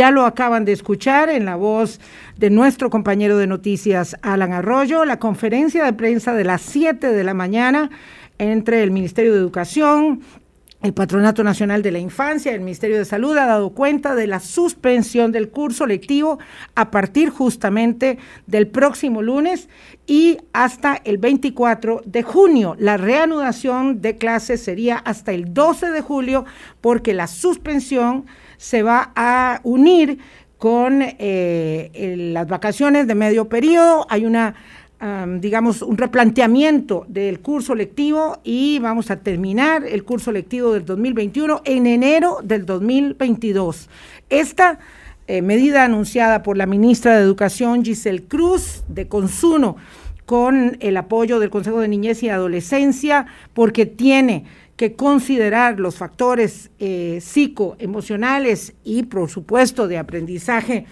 Ya lo acaban de escuchar en la voz de nuestro compañero de noticias, Alan Arroyo, la conferencia de prensa de las 7 de la mañana entre el Ministerio de Educación, el Patronato Nacional de la Infancia, el Ministerio de Salud ha dado cuenta de la suspensión del curso lectivo a partir justamente del próximo lunes y hasta el 24 de junio. La reanudación de clases sería hasta el 12 de julio porque la suspensión se va a unir con eh, las vacaciones de medio periodo. Hay una digamos, un replanteamiento del curso lectivo y vamos a terminar el curso lectivo del 2021 en enero del 2022. Esta eh, medida anunciada por la ministra de Educación, Giselle Cruz, de Consuno, con el apoyo del Consejo de Niñez y Adolescencia, porque tiene que considerar los factores eh, psicoemocionales y, por supuesto, de aprendizaje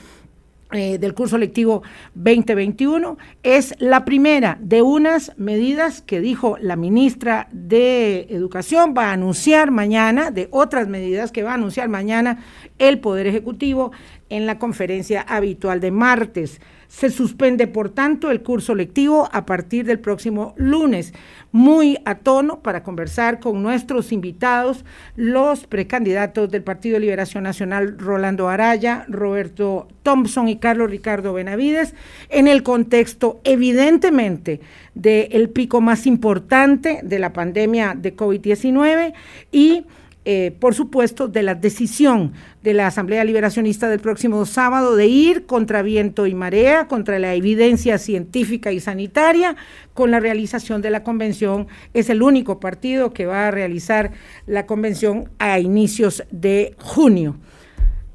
eh, del curso lectivo 2021 es la primera de unas medidas que dijo la ministra de Educación, va a anunciar mañana, de otras medidas que va a anunciar mañana el Poder Ejecutivo en la conferencia habitual de martes. Se suspende, por tanto, el curso lectivo a partir del próximo lunes. Muy a tono para conversar con nuestros invitados, los precandidatos del Partido de Liberación Nacional, Rolando Araya, Roberto Thompson y Carlos Ricardo Benavides, en el contexto, evidentemente, del pico más importante de la pandemia de COVID-19 y eh, por supuesto, de la decisión de la Asamblea Liberacionista del próximo sábado de ir contra viento y marea, contra la evidencia científica y sanitaria, con la realización de la convención. Es el único partido que va a realizar la convención a inicios de junio.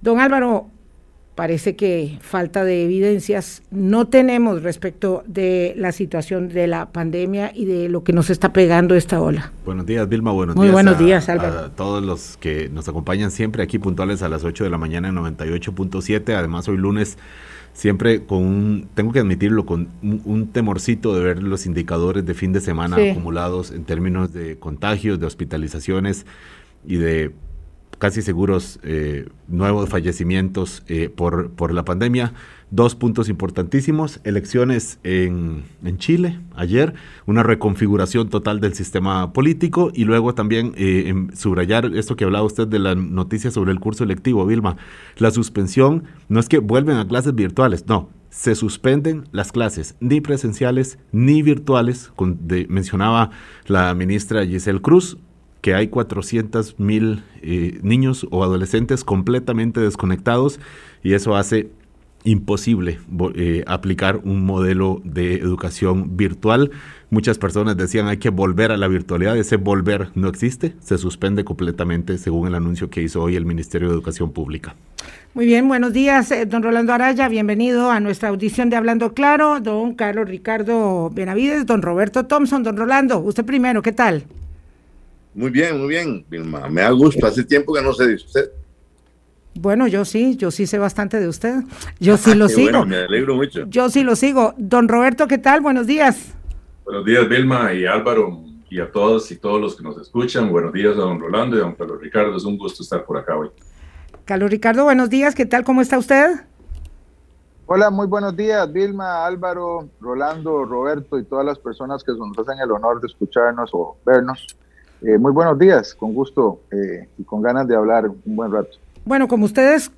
Don Álvaro, parece que falta de evidencias no tenemos respecto de la situación de la pandemia y de lo que nos está pegando esta ola. Buenos días, Vilma. Buenos Muy días. buenos días, Álvaro. A todos los que nos acompañan siempre aquí puntuales a las 8 de la mañana en 98.7. Además, hoy lunes siempre con un, tengo que admitirlo, con un, temorcito de ver los indicadores de fin de semana acumulados en términos de contagios, de hospitalizaciones y de casi seguros eh, nuevos fallecimientos eh, por, por la pandemia. Dos puntos importantísimos, elecciones en, en, Chile ayer, una reconfiguración total del sistema político y luego también eh, subrayar esto que hablaba usted de la noticia sobre el curso electivo, Vilma. La suspensión no es que vuelven a clases virtuales, no, se suspenden las clases, ni presenciales ni virtuales, mencionaba la ministra Giselle Cruz, que hay 400 mil eh, niños o adolescentes completamente desconectados y eso hace imposible eh, aplicar un modelo de educación virtual. Muchas personas decían hay que volver a la virtualidad, ese volver no existe, se suspende completamente según el anuncio que hizo hoy el Ministerio de Educación Pública. Muy bien, buenos días, eh, don Rolando Araya, bienvenido a nuestra audición de Hablando Claro, don Carlos Ricardo Benavides, don Roberto Thompson, don Rolando, usted primero, ¿qué tal? Muy bien, muy bien, Vilma. Me da gusto. Hace tiempo que no sé de usted. Bueno, yo sí, yo sí sé bastante de usted. Yo sí lo sigo. Bueno, me alegro mucho. Yo sí lo sigo. Don Roberto, ¿qué tal? Buenos días. Buenos días, Vilma y Álvaro, y a todos y todos los que nos escuchan. Buenos días a don Rolando y a don Carlos Ricardo. Es un gusto estar por acá hoy. Carlos Ricardo, buenos días. ¿Qué tal? ¿Cómo está usted? Hola, muy buenos días, Vilma, Álvaro, Rolando, Roberto y todas las personas que nos hacen el honor de escucharnos o vernos. Eh, muy buenos días, con gusto eh, y con ganas de hablar un buen rato. Bueno, como ustedes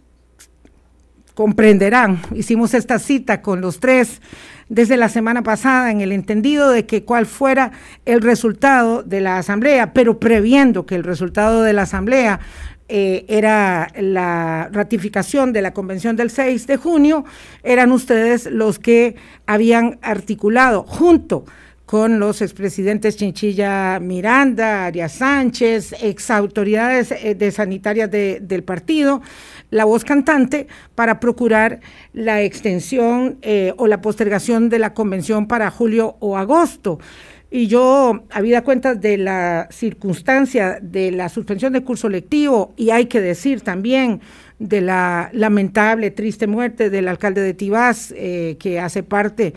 comprenderán, hicimos esta cita con los tres desde la semana pasada en el entendido de que cuál fuera el resultado de la asamblea, pero previendo que el resultado de la asamblea eh, era la ratificación de la convención del 6 de junio, eran ustedes los que habían articulado junto con los expresidentes Chinchilla Miranda, Arias Sánchez, exautoridades eh, de sanitarias del partido, la voz cantante, para procurar la extensión eh, o la postergación de la convención para julio o agosto. Y yo, habida cuenta de la circunstancia de la suspensión del curso lectivo, y hay que decir también de la lamentable, triste muerte del alcalde de Tibás, eh, que hace parte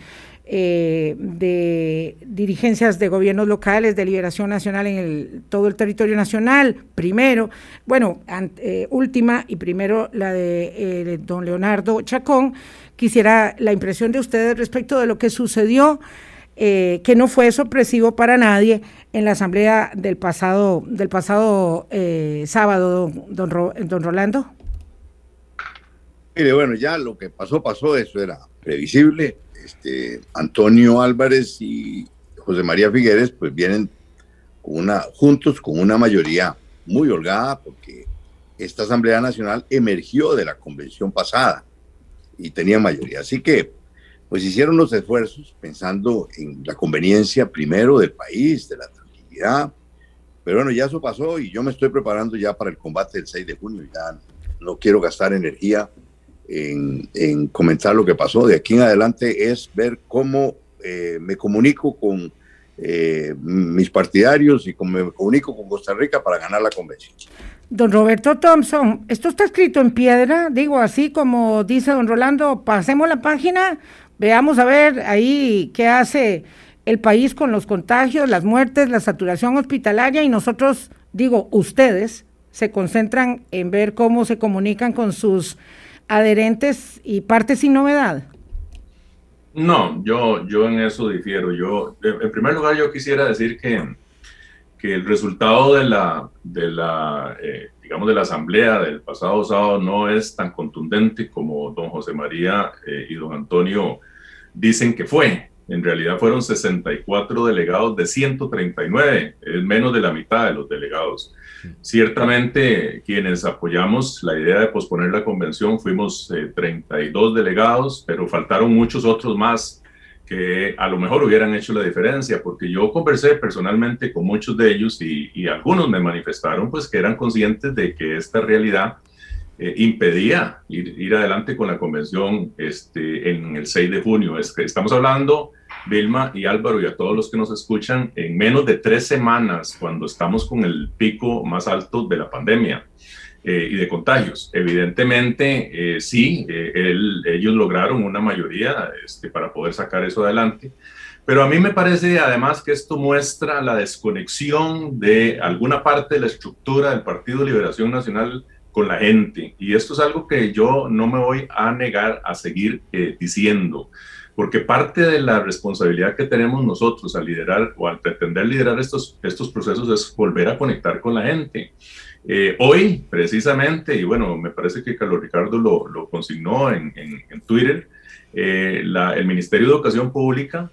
eh, de dirigencias de gobiernos locales, de liberación nacional en el, todo el territorio nacional, primero, bueno, eh, última y primero la de eh, don Leonardo Chacón. Quisiera la impresión de ustedes respecto de lo que sucedió, que no fue sorpresivo para nadie en la asamblea del pasado, del pasado sábado, don, don Rolando. Mire, bueno, ya lo que pasó, pasó, eso era previsible este, Antonio Álvarez y José María Figueres pues vienen juntos con una mayoría muy holgada porque esta Asamblea Nacional emergió de la convención pasada y tenía mayoría. Así que pues hicieron los esfuerzos pensando en la conveniencia primero del país, de la tranquilidad. Pero bueno, ya eso pasó y yo me estoy preparando ya para el combate del 6 de junio. Ya no quiero gastar energía en, comentar lo que pasó. De aquí en adelante es ver cómo eh, me comunico con eh, mis partidarios y cómo me comunico con Costa Rica para ganar la convención. Don Roberto Thompson, esto está escrito en piedra, digo así como dice don Rolando, pasemos la página, veamos a ver ahí qué hace el país con los contagios, las muertes, la saturación hospitalaria y nosotros, digo, ustedes se concentran en ver cómo se comunican con sus adherentes y partes sin novedad? No, yo, yo en eso difiero. Yo, en primer lugar, yo quisiera decir que, que el resultado de la, de la eh, digamos, de la asamblea del pasado sábado no es tan contundente como don José María eh, y don Antonio dicen que fue. En realidad fueron 64 delegados de 139, es menos de la mitad de los delegados. Ciertamente, quienes apoyamos la idea de posponer la convención fuimos 32 eh, delegados, pero faltaron muchos otros más que a lo mejor hubieran hecho la diferencia, porque yo conversé personalmente con muchos de ellos y, algunos me manifestaron pues que eran conscientes de que esta realidad eh, impedía ir, ir, adelante con la convención este, en el 6 de junio. Es que estamos hablando Vilma y Álvaro y a todos los que nos escuchan, en menos de tres semanas, cuando estamos con el pico más alto de la pandemia eh, y de contagios. Evidentemente, eh, sí, eh, ellos lograron una mayoría este, para poder sacar eso adelante. Pero a mí me parece además que esto muestra la desconexión de alguna parte de la estructura del Partido Liberación Nacional con la gente. Y esto es algo que yo no me voy a negar a seguir diciendo porque parte de la responsabilidad que tenemos nosotros al liderar o al pretender liderar estos, estos procesos es volver a conectar con la gente. Eh, hoy, precisamente, y bueno, me parece que Carlos Ricardo lo, consignó en, en, Twitter, eh, el Ministerio de Educación Pública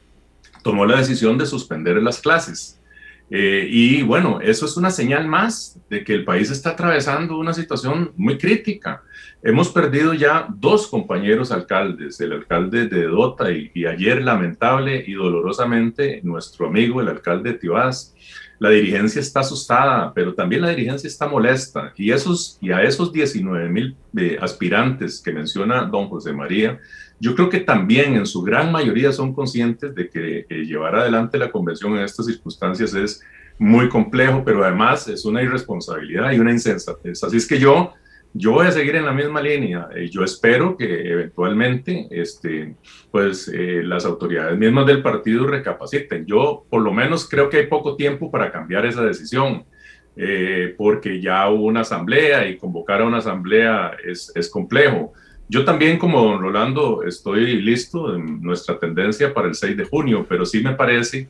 tomó la decisión de suspender las clases. Eh, y bueno, eso es una señal más de que el país está atravesando una situación muy crítica. Hemos perdido ya dos compañeros alcaldes, el alcalde de Dota y, ayer lamentable y dolorosamente nuestro amigo, el alcalde de Tibás. La dirigencia está asustada, pero también la dirigencia está molesta. Y, esos, y a esos 19 mil eh, aspirantes que menciona don José María, yo creo que también en su gran mayoría son conscientes de que eh, llevar adelante la convención en estas circunstancias es muy complejo, pero además es una irresponsabilidad y una insensatez. Así es que yo, yo voy a seguir en la misma línea. y yo espero que eventualmente este, pues, eh, las autoridades mismas del partido recapaciten. Yo por lo menos creo que hay poco tiempo para cambiar esa decisión. Eh, porque ya hubo una asamblea y convocar a una asamblea es, es complejo. Yo también, como don Rolando, estoy listo en nuestra tendencia para el 6 de junio, pero sí me parece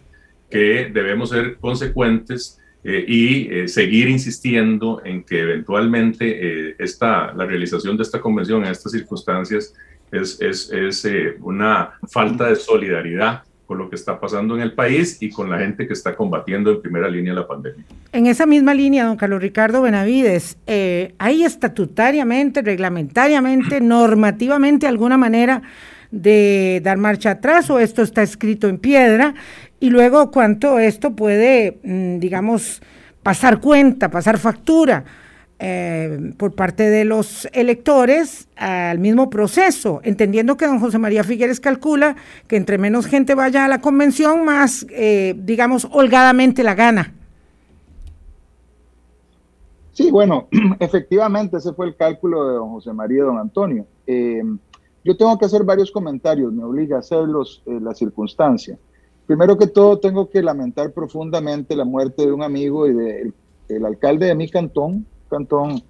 que debemos ser consecuentes eh, y eh, seguir insistiendo en que eventualmente eh, esta, la realización de esta convención en estas circunstancias es, es, es una falta de solidaridad con lo que está pasando en el país y con la gente que está combatiendo en primera línea la pandemia. En esa misma línea, don Carlos Ricardo Benavides, eh, ¿hay estatutariamente, reglamentariamente, normativamente alguna manera de dar marcha atrás o esto está escrito en piedra? Y luego, ¿cuánto esto puede, mm, digamos, pasar cuenta, pasar factura? Eh, por parte de los electores al mismo proceso, entendiendo que don José María Figueres calcula que entre menos gente vaya a la convención, más, eh, digamos, holgadamente la gana. Sí, bueno, efectivamente ese fue el cálculo de don José María y don Antonio. Eh, Yo tengo que hacer varios comentarios, me obliga a hacerlos la circunstancia. Primero que todo, tengo que lamentar profundamente la muerte de un amigo y del el alcalde de mi cantón, cantón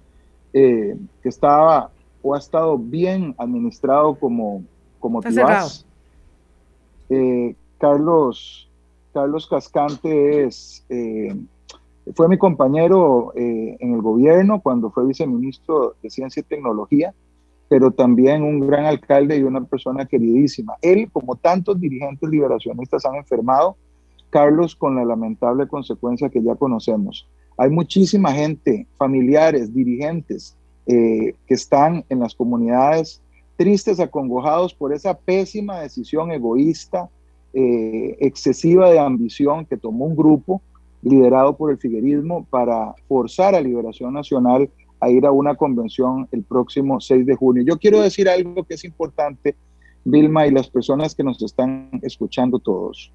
eh, que estaba o ha estado bien administrado como, como eh, Carlos, Carlos Cascante es, eh, fue mi compañero en el gobierno cuando fue viceministro de Ciencia y Tecnología, pero también un gran alcalde y una persona queridísima. Él, como tantos dirigentes liberacionistas, han enfermado, Carlos, con la lamentable consecuencia que ya conocemos. Hay muchísima gente, familiares, dirigentes, eh, que están en las comunidades tristes, acongojados por esa pésima decisión egoísta, eh, excesiva de ambición que tomó un grupo liderado por el figuerismo para forzar a Liberación Nacional a ir a una convención el próximo 6 de junio. Yo quiero decir algo que es importante, Vilma, y las personas que nos están escuchando todos.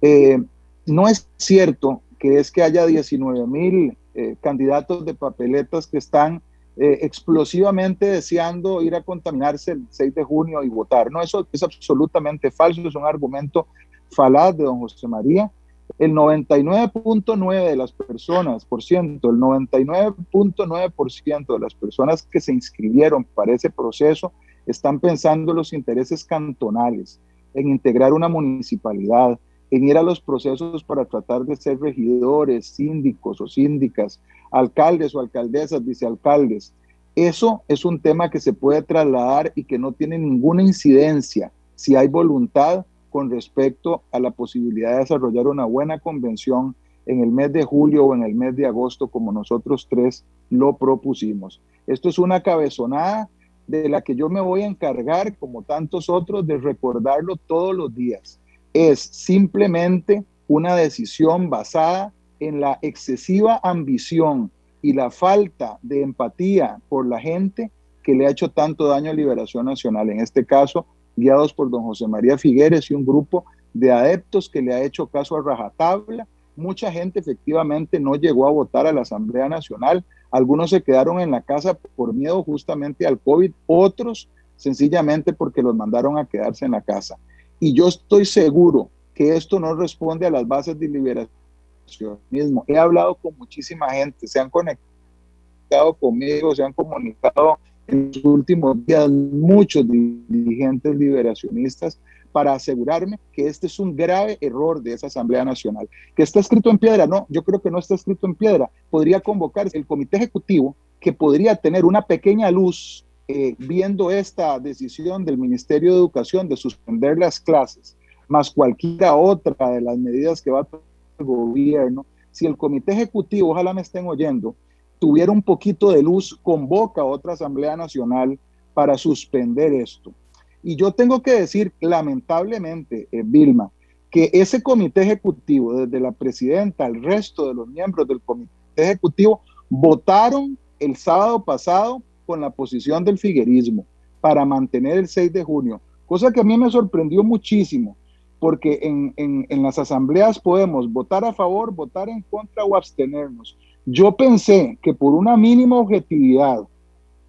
Eh, no es cierto es que haya 19 mil eh, candidatos de papeletas que están eh, explosivamente deseando ir a contaminarse el 6 de junio y votar. No, eso es absolutamente falso, es un argumento falaz de don José María. El 99.9 de las personas, por ciento, el 99.9% de las personas que se inscribieron para ese proceso están pensando en los intereses cantonales, en integrar una municipalidad, en ir a los procesos para tratar de ser regidores, síndicos o síndicas, alcaldes o alcaldesas, vicealcaldes. Eso es un tema que se puede trasladar y que no tiene ninguna incidencia si hay voluntad con respecto a la posibilidad de desarrollar una buena convención en el mes de julio o en el mes de agosto, como nosotros tres lo propusimos. Esto es una cabezonada de la que yo me voy a encargar, como tantos otros, de recordarlo todos los días es simplemente una decisión basada en la excesiva ambición y la falta de empatía por la gente que le ha hecho tanto daño a Liberación Nacional, en este caso guiados por don José María Figueres y un grupo de adeptos que le ha hecho caso a rajatabla. Mucha gente efectivamente no llegó a votar a la Asamblea Nacional, algunos se quedaron en la casa por miedo justamente al COVID, otros sencillamente porque los mandaron a quedarse en la casa. Y yo estoy seguro que esto no responde a las bases de liberacionismo. He hablado con muchísima gente, se han conectado conmigo, se han comunicado en los últimos días muchos dirigentes liberacionistas para asegurarme que este es un grave error de esa Asamblea Nacional. Que está escrito en piedra, no, yo creo que no está escrito en piedra. Podría convocarse el Comité Ejecutivo que podría tener una pequeña luz eh, viendo esta decisión del Ministerio de Educación de suspender las clases, más cualquiera otra de las medidas que va a tomar el gobierno, si el Comité Ejecutivo, ojalá me estén oyendo, tuviera un poquito de luz, convoca a otra Asamblea Nacional para suspender esto. Y yo tengo que decir, lamentablemente, eh, Vilma, que ese comité ejecutivo, desde la presidenta al resto de los miembros del comité ejecutivo, votaron el sábado pasado con la posición del figuerismo para mantener el 6 de junio, cosa que a mí me sorprendió muchísimo, porque en, en, las asambleas podemos votar a favor, votar en contra o abstenernos. Yo pensé que por una mínima objetividad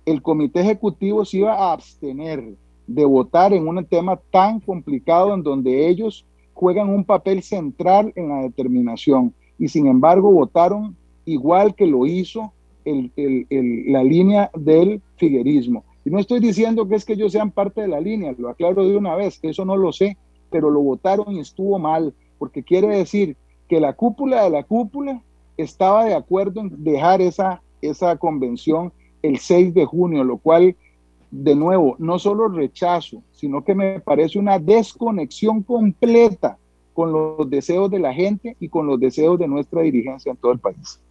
el comité ejecutivo se iba a abstener de votar en un tema tan complicado en donde ellos juegan un papel central en la determinación y sin embargo votaron igual que lo hizo la línea del figuerismo. Y no estoy diciendo que es que ellos sean parte de la línea, lo aclaro de una vez, eso no lo sé, pero lo votaron y estuvo mal, porque quiere decir que la cúpula de la cúpula estaba de acuerdo en dejar esa, esa convención el 6 de junio, lo cual, de nuevo, no solo rechazo, sino que me parece una desconexión completa con los deseos de la gente y con los deseos de nuestra dirigencia en todo el país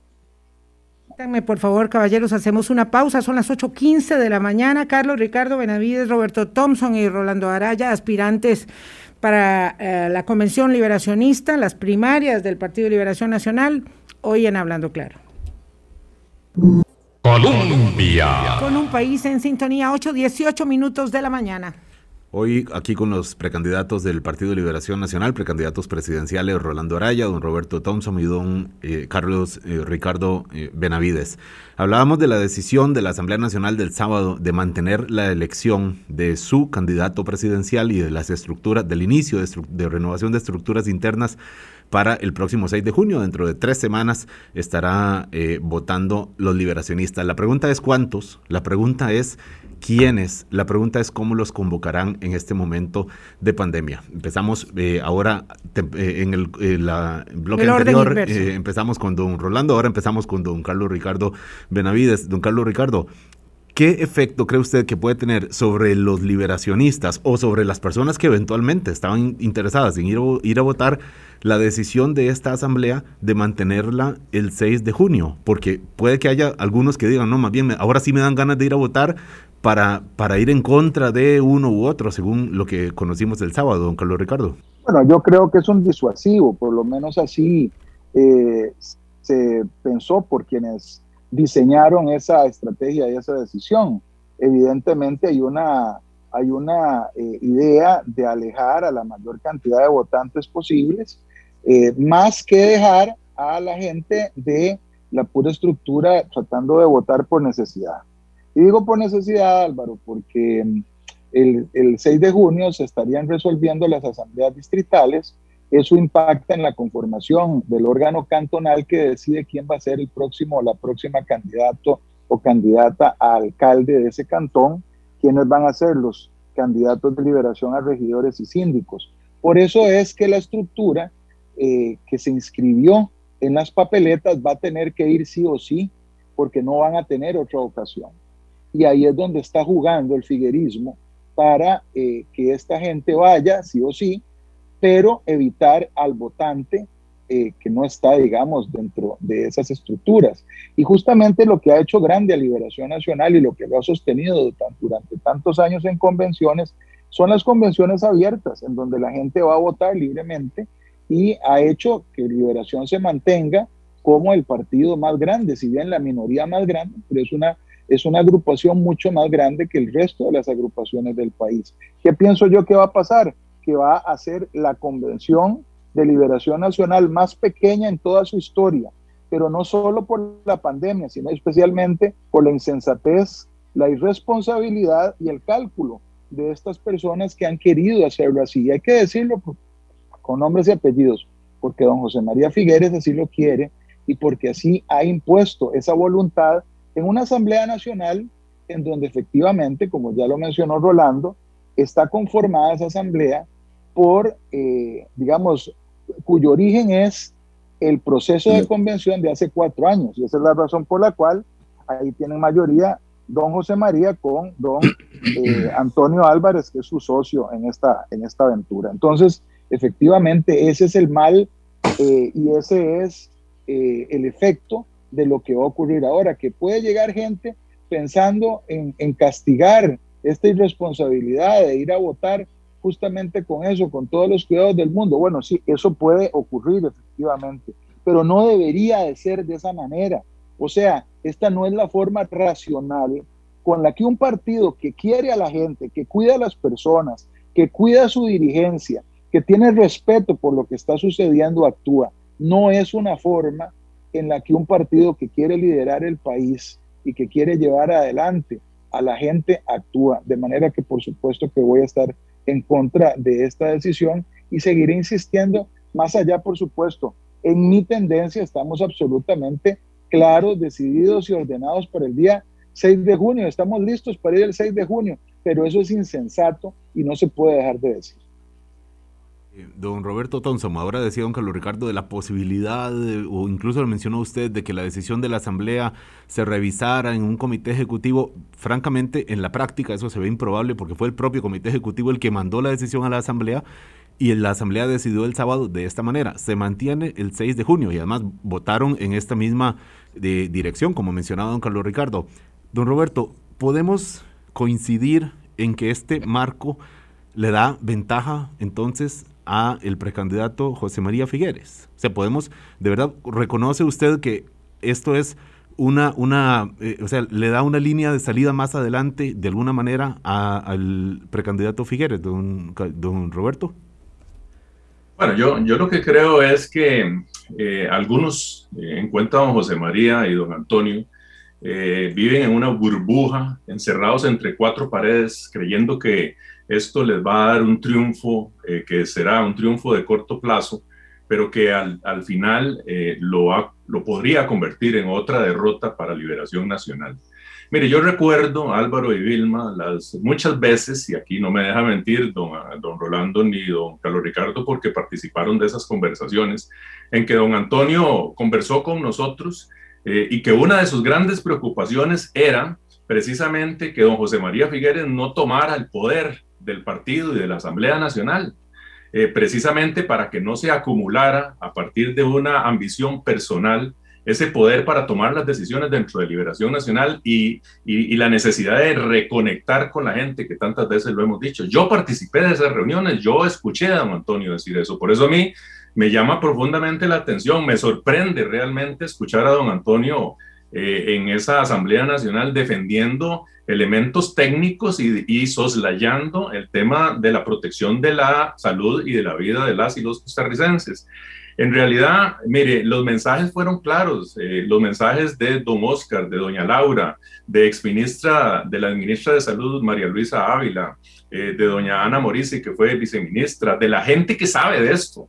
por favor, caballeros, hacemos una pausa. Son las 8.15 de la mañana. Carlos Ricardo Benavides, Roberto Thompson y Rolando Araya, aspirantes para eh, la Convención Liberacionista, las primarias del Partido Liberación Nacional, hoy en Hablando Claro. Colombia. Con un país en sintonía, 8.18 minutos de la mañana. Hoy aquí con los precandidatos del Partido de Liberación Nacional, precandidatos presidenciales Rolando Araya, don Roberto Thompson y don eh, Carlos eh, Ricardo eh, Benavides. Hablábamos de la decisión de la Asamblea Nacional del sábado de mantener la elección de su candidato presidencial y de las estructuras, del inicio de, renovación de estructuras internas para el próximo 6 de junio. Dentro de tres semanas estará votando los liberacionistas. La pregunta es cuántos, la pregunta es quiénes. La pregunta es cómo los convocarán en este momento de pandemia. Empezamos eh, ahora eh, en el eh, bloque anterior, empezamos con don Rolando, ahora empezamos con don Carlos Ricardo Benavides. Don Carlos Ricardo, ¿Qué efecto cree usted que puede tener sobre los liberacionistas o sobre las personas que eventualmente estaban interesadas en ir, ir, a votar la decisión de esta asamblea de mantenerla el 6 de junio? Porque puede que haya algunos que digan, no, más bien, ahora sí me dan ganas de ir a votar para, para ir en contra de uno u otro, según lo que conocimos el sábado, don Carlos Ricardo? Bueno, yo creo que es un disuasivo, por lo menos así eh, se pensó por quienes diseñaron esa estrategia y esa decisión. Evidentemente hay una, hay una eh, idea de alejar a la mayor cantidad de votantes posibles, eh, más que dejar a la gente de la pura estructura tratando de votar por necesidad. Y digo por necesidad, Álvaro, porque mm, el, el 6 de junio se estarían resolviendo las asambleas distritales. Eso impacta en la conformación del órgano cantonal que decide quién va a ser el próximo o la próxima candidato o candidata a alcalde de ese cantón, quiénes van a ser los candidatos de liberación a regidores y síndicos. Por eso es que la estructura eh, que se inscribió en las papeletas va a tener que ir sí o sí, porque no van a tener otra ocasión. Y ahí es donde está jugando el figuerismo para eh, que esta gente vaya, sí o sí, pero evitar al votante eh, que no está, digamos, dentro de esas estructuras. Y justamente lo que ha hecho grande a Liberación Nacional y lo que lo ha sostenido durante tantos años en convenciones son las convenciones abiertas, en donde la gente va a votar libremente y ha hecho que Liberación se mantenga como el partido más grande, si bien la minoría más grande, pero es una es una agrupación mucho más grande que el resto de las agrupaciones del país. ¿Qué pienso yo que va a pasar? Que va a ser la convención de liberación nacional más pequeña en toda su historia, pero no solo por la pandemia, sino especialmente por la insensatez, la irresponsabilidad y el cálculo de estas personas que han querido hacerlo así. Y hay que decirlo con nombres y apellidos, porque don José María Figueres así lo quiere y porque así ha impuesto esa voluntad en una Asamblea Nacional en donde efectivamente, como ya lo mencionó Rolando, está conformada esa Asamblea por, eh, digamos, cuyo origen es el proceso de convención de hace cuatro años. Y esa es la razón por la cual ahí tienen mayoría don José María con don eh, Antonio Álvarez, que es su socio en esta, en esta aventura. Entonces, efectivamente, ese es el mal eh, y ese es el efecto de lo que va a ocurrir ahora, que puede llegar gente pensando en, castigar esta irresponsabilidad de ir a votar justamente con eso, con todos los cuidados del mundo. Bueno, sí, eso puede ocurrir efectivamente, pero no debería de ser de esa manera. O sea, esta no es la forma racional con la que un partido que quiere a la gente, que cuida a las personas, que cuida su dirigencia, que tiene respeto por lo que está sucediendo, actúa. No es una forma en la que un partido que quiere liderar el país y que quiere llevar adelante a la gente actúa. De manera que por supuesto que voy a estar en contra de esta decisión y seguiré insistiendo más allá, por supuesto. En mi tendencia estamos absolutamente claros, decididos y ordenados por el día 6 de junio. Estamos listos para ir el 6 de junio, pero eso es insensato y no se puede dejar de decir. Don Roberto Thompson, ahora decía don Carlos Ricardo de la posibilidad, o incluso lo mencionó usted, de que la decisión de la Asamblea se revisara en un comité ejecutivo. Francamente, en la práctica eso se ve improbable porque fue el propio comité ejecutivo el que mandó la decisión a la Asamblea y la Asamblea decidió el sábado de esta manera. Se mantiene el 6 de junio y además votaron en esta misma de dirección, como mencionaba don Carlos Ricardo. Don Roberto, ¿podemos coincidir en que este marco le da ventaja entonces a el precandidato José María Figueres. O sea, podemos, de verdad, reconoce usted que esto es una, una eh, o sea, le da una línea de salida más adelante, de alguna manera, al precandidato Figueres, don, don Roberto? Bueno, yo, yo lo que creo es que eh, algunos, eh, en cuenta don José María y don Antonio, viven en una burbuja, encerrados entre cuatro paredes, creyendo que esto les va a dar un triunfo que será un triunfo de corto plazo, pero que al, al final lo, lo podría convertir en otra derrota para Liberación Nacional. Mire, yo recuerdo, Álvaro y Vilma, las muchas veces, y aquí no me deja mentir don, don Rolando ni don Carlos Ricardo, porque participaron de esas conversaciones, en que don Antonio conversó con nosotros eh, y que una de sus grandes preocupaciones era precisamente que don José María Figueres no tomara el poder del partido y de la Asamblea Nacional. Eh, precisamente para que no se acumulara a partir de una ambición personal ese poder para tomar las decisiones dentro de Liberación Nacional y, y, la necesidad de reconectar con la gente, que tantas veces lo hemos dicho. Yo participé de esas reuniones, yo escuché a don Antonio decir eso, por eso a mí me llama profundamente la atención, me sorprende realmente escuchar a don Antonio eh, en esa Asamblea Nacional defendiendo elementos técnicos y, soslayando el tema de la protección de la salud y de la vida de las y los costarricenses. En realidad, mire, los mensajes fueron claros, eh, los mensajes de don Oscar, de doña Laura, de exministra, de la ministra de Salud, María Luisa Ávila, eh, de doña Ana Morisi, que fue viceministra, de la gente que sabe de esto.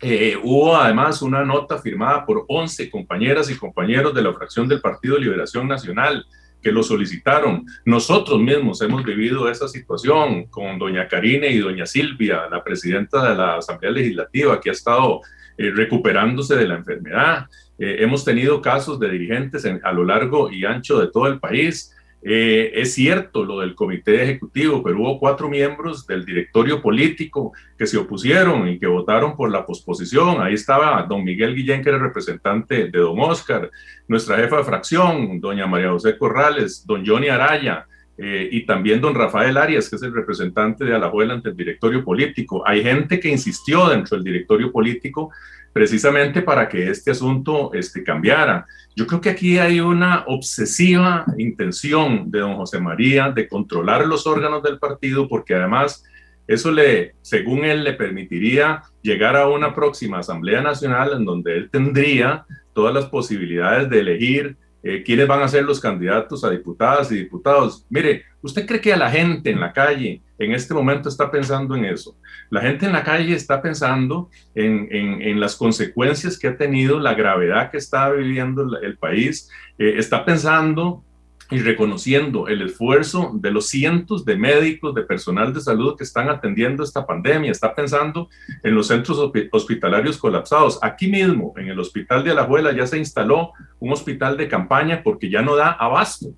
Eh, hubo además una nota firmada por 11 compañeras y compañeros de la fracción del Partido Liberación Nacional, que lo solicitaron. Nosotros mismos hemos vivido esa situación con doña Karine y doña Silvia, la presidenta de la Asamblea Legislativa, que ha estado eh, recuperándose de la enfermedad. Eh, hemos tenido casos de dirigentes a lo largo y ancho de todo el país eh, es cierto lo del comité ejecutivo, pero hubo cuatro miembros del directorio político que se opusieron y que votaron por la posposición. Ahí estaba don Miguel Guillén, que era representante de don Oscar, nuestra jefa de fracción, doña María José Corrales, don Johnny Araya, eh, y también don Rafael Arias, que es el representante de Alajuela ante el directorio político. Hay gente que insistió dentro del directorio político precisamente para que este asunto este, cambiara. Yo creo que aquí hay una obsesiva intención de don José María de controlar los órganos del partido, porque además eso le, según él, le permitiría llegar a una próxima Asamblea Nacional en donde él tendría todas las posibilidades de elegir eh, quiénes van a ser los candidatos a diputadas y diputados. Mire, ¿usted cree que a la gente en la calle en este momento está pensando en eso? La gente en la calle está pensando en, en, las consecuencias que ha tenido, la gravedad que está viviendo el país, eh, está pensando y reconociendo el esfuerzo de los cientos de médicos, de personal de salud que están atendiendo esta pandemia, está pensando en los centros hospitalarios colapsados. Aquí mismo, en el hospital de Alajuela, ya se instaló un hospital de campaña porque ya no da abasto.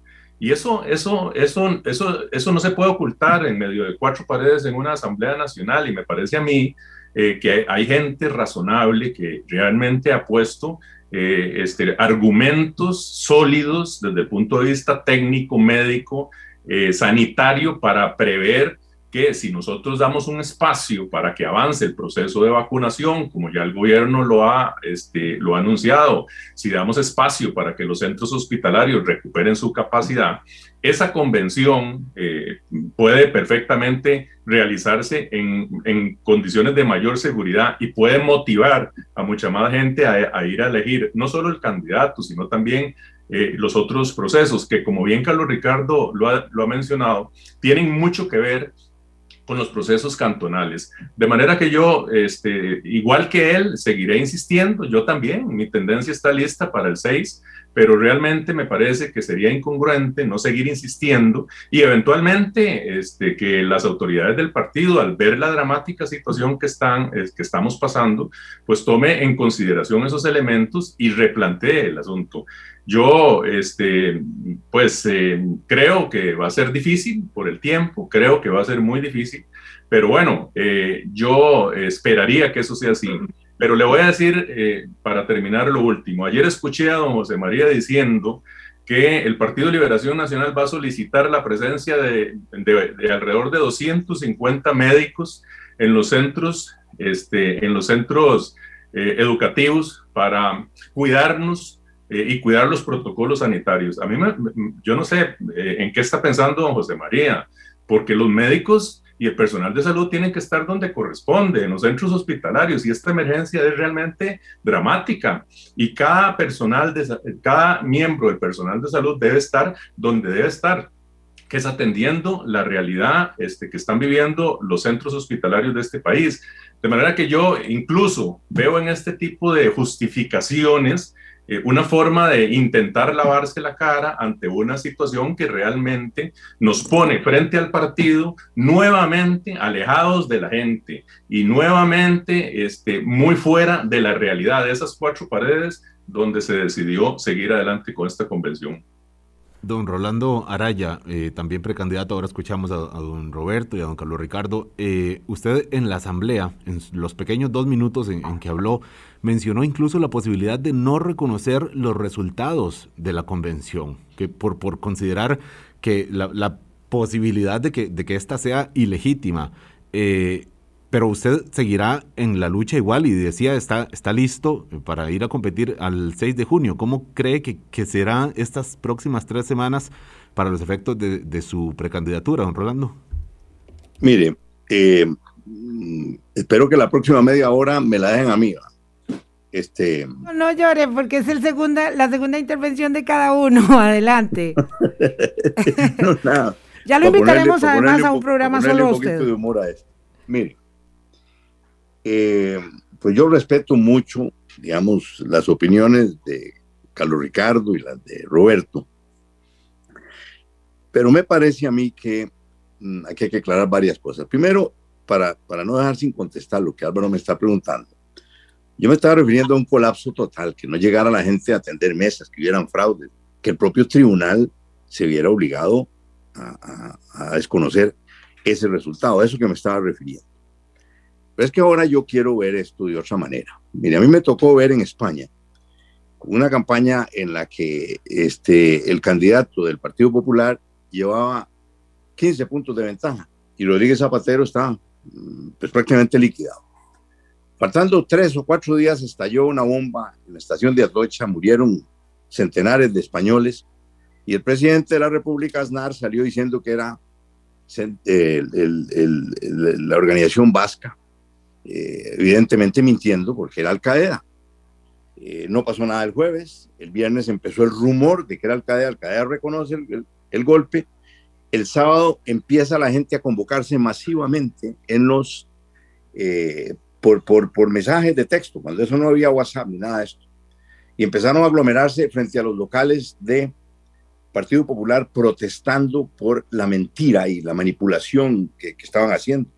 Y eso, eso, eso, eso, eso no se puede ocultar en medio de cuatro paredes en una Asamblea Nacional. Y me parece a mí eh, que hay gente razonable que realmente ha puesto eh, este, argumentos sólidos desde el punto de vista técnico, médico, eh, sanitario, para prever que si nosotros damos un espacio para que avance el proceso de vacunación, como ya el gobierno lo ha, este, lo ha anunciado, si damos espacio para que los centros hospitalarios recuperen su capacidad, esa convención eh, puede perfectamente realizarse en, en, condiciones de mayor seguridad y puede motivar a mucha más gente a, ir a elegir no solo el candidato, sino también eh, los otros procesos que, como bien Carlos Ricardo lo ha, lo ha mencionado, tienen mucho que ver con los procesos cantonales. De manera que yo, este, igual que él, seguiré insistiendo, yo también, mi tendencia está lista para el 6, pero realmente me parece que sería incongruente no seguir insistiendo y eventualmente este, que las autoridades del partido, al ver la dramática situación que, están, que estamos pasando, pues tome en consideración esos elementos y replantee el asunto. Yo, este, pues eh, creo que va a ser difícil por el tiempo, creo que va a ser muy difícil, pero bueno, eh, yo esperaría que eso sea así. Pero le voy a decir, eh, para terminar lo último, ayer escuché a don José María diciendo que el Partido de Liberación Nacional va a solicitar la presencia de, de, alrededor de 250 médicos en los centros, este, en los centros educativos para cuidarnos eh, y cuidar los protocolos sanitarios. A mí, yo no sé eh, en qué está pensando don José María, porque los médicos y el personal de salud tienen que estar donde corresponde, en los centros hospitalarios, y esta emergencia es realmente dramática. Y cada personal, cada miembro del personal de salud debe estar donde debe estar que es atendiendo la realidad este, que están viviendo los centros hospitalarios de este país. De manera que yo incluso veo en este tipo de justificaciones eh, una forma de intentar lavarse la cara ante una situación que realmente nos pone frente al partido nuevamente alejados de la gente y nuevamente este, muy fuera de la realidad de esas cuatro paredes donde se decidió seguir adelante con esta convención. Don Rolando Araya, eh, también precandidato, ahora escuchamos a, don Roberto y a don Carlos Ricardo. Eh, usted en la asamblea, en los pequeños dos minutos en, que habló, mencionó incluso la posibilidad de no reconocer los resultados de la convención, que por, considerar que la, posibilidad de que, de esta sea ilegítima. Eh, pero usted seguirá en la lucha igual y decía, está, está listo para ir a competir al 6 de junio. ¿Cómo cree que, que serán estas próximas tres semanas para los efectos de, su precandidatura, don Rolando? Mire, eh, espero que la próxima media hora me la dejen a mí. Este... No, llore, porque es el segunda, la segunda intervención de cada uno. Adelante. Ya lo invitaremos además a un programa solo a usted. Mire, eh, pues yo respeto mucho, digamos, las opiniones de Carlos Ricardo y las de Roberto, pero me parece a mí que mm, hay que aclarar varias cosas. Primero, para, para no dejar sin contestar lo que Álvaro me está preguntando, yo me estaba refiriendo a un colapso total, que no llegara la gente a atender mesas, que hubieran fraudes, que el propio tribunal se viera obligado a, a, a desconocer ese resultado, a eso que me estaba refiriendo. Pero es que ahora yo quiero ver esto de otra manera. Mire, a mí me tocó ver en España una campaña en la que este, el candidato del Partido Popular llevaba 15 puntos de ventaja y Rodríguez Zapatero está mm, pues, prácticamente liquidado. Faltando tres o cuatro días estalló una bomba en la estación de Atocha, murieron centenares de españoles y el presidente de la República, Aznar, salió diciendo que era la organización vasca eh, evidentemente mintiendo porque era Al. Eh, no pasó nada el jueves, el viernes empezó el rumor de que era Al Qaeda, reconoce el, golpe, el sábado empieza la gente a convocarse masivamente en los, eh, por, por, por mensajes de texto, cuando eso no había WhatsApp ni nada de esto, y empezaron a aglomerarse frente a los locales de Partido Popular protestando por la mentira y la manipulación que estaban haciendo.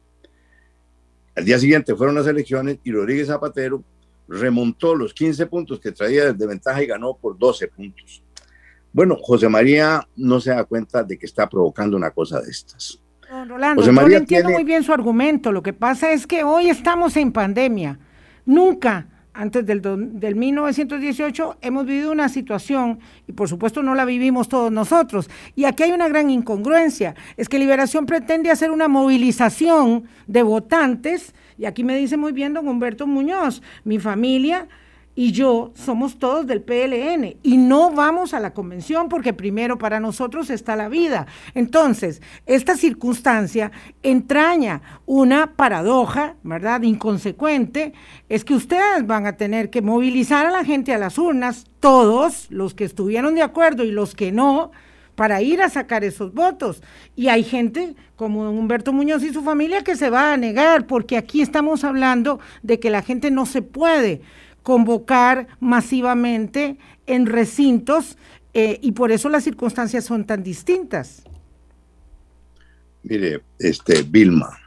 Al día siguiente fueron las elecciones y Rodríguez Zapatero remontó los 15 puntos que traía desde ventaja y ganó por 12 puntos. Bueno, José María no se da cuenta de que está provocando una cosa de estas. Rolando, José María yo entiendo muy bien su argumento. Lo que pasa es que hoy estamos en pandemia. Nunca antes del, del 1918 hemos vivido una situación, y por supuesto no la vivimos todos nosotros, y aquí hay una gran incongruencia, es que Liberación pretende hacer una movilización de votantes, y aquí me dice muy bien don Humberto Muñoz, mi familia y yo somos todos del PLN y no vamos a la convención porque primero para nosotros está la vida. Entonces, esta circunstancia entraña una paradoja, ¿verdad? Inconsecuente, es que ustedes van a tener que movilizar a la gente a las urnas, todos los que estuvieron de acuerdo y los que no, para ir a sacar esos votos. Y hay gente como Humberto Muñoz y su familia que se va a negar, porque aquí estamos hablando de que la gente no se puede convocar masivamente en recintos eh, y por eso las circunstancias son tan distintas. Mire, este Vilma,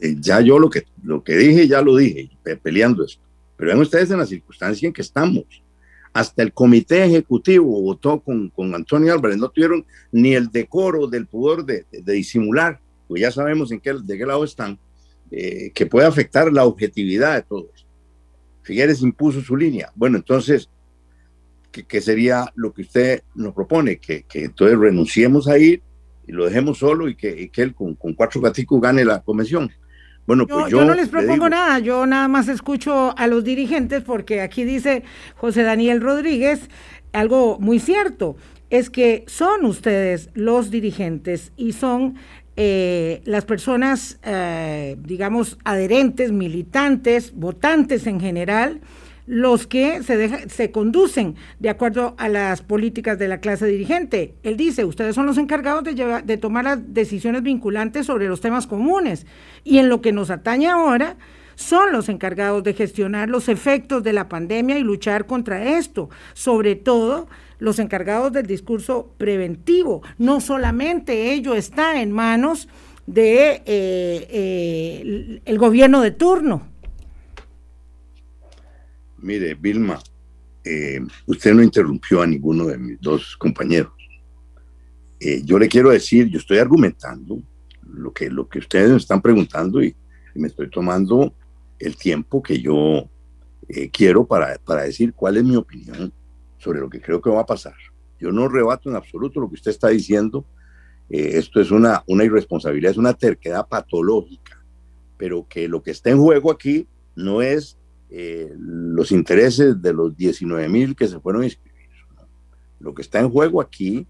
eh, ya yo lo que, lo que dije, ya lo dije, peleando esto. Pero ven ustedes en la circunstancia en que estamos. Hasta el comité ejecutivo votó con, con Antonio Álvarez, no tuvieron ni el decoro del pudor de, disimular, pues ya sabemos en qué, de qué lado están, eh, que puede afectar la objetividad de todo esto. Figueres impuso su línea. Bueno, entonces, ¿qué, sería lo que usted nos propone? Que, entonces renunciemos a ir y lo dejemos solo y que, él con, cuatro gaticos gane la convención. Bueno, pues yo, yo no les propongo nada, yo nada más escucho a los dirigentes porque aquí dice José Daniel Rodríguez algo muy cierto, es que son ustedes los dirigentes y son eh, las personas, eh, digamos, adherentes, militantes, votantes en general, los que se, se conducen de acuerdo a las políticas de la clase dirigente. Él dice, ustedes son los encargados de, llevar, de tomar las decisiones vinculantes sobre los temas comunes. Y en lo que nos atañe ahora, son los encargados de gestionar los efectos de la pandemia y luchar contra esto, sobre todo los encargados del discurso preventivo. No solamente ello está en manos de eh, eh, el gobierno de turno. Mire, Vilma, eh, usted no interrumpió a ninguno de mis dos compañeros. Yo le quiero decir, yo estoy argumentando lo que, lo que ustedes me están preguntando y, me estoy tomando el tiempo que yo quiero para, para decir cuál es mi opinión sobre lo que creo que va a pasar. Yo no rebato en absoluto lo que usted está diciendo. esto es una, una irresponsabilidad, es una terquedad patológica, pero que lo que está en juego aquí no es eh, los intereses de los 19 mil que se fueron a inscribir. Lo que está en juego aquí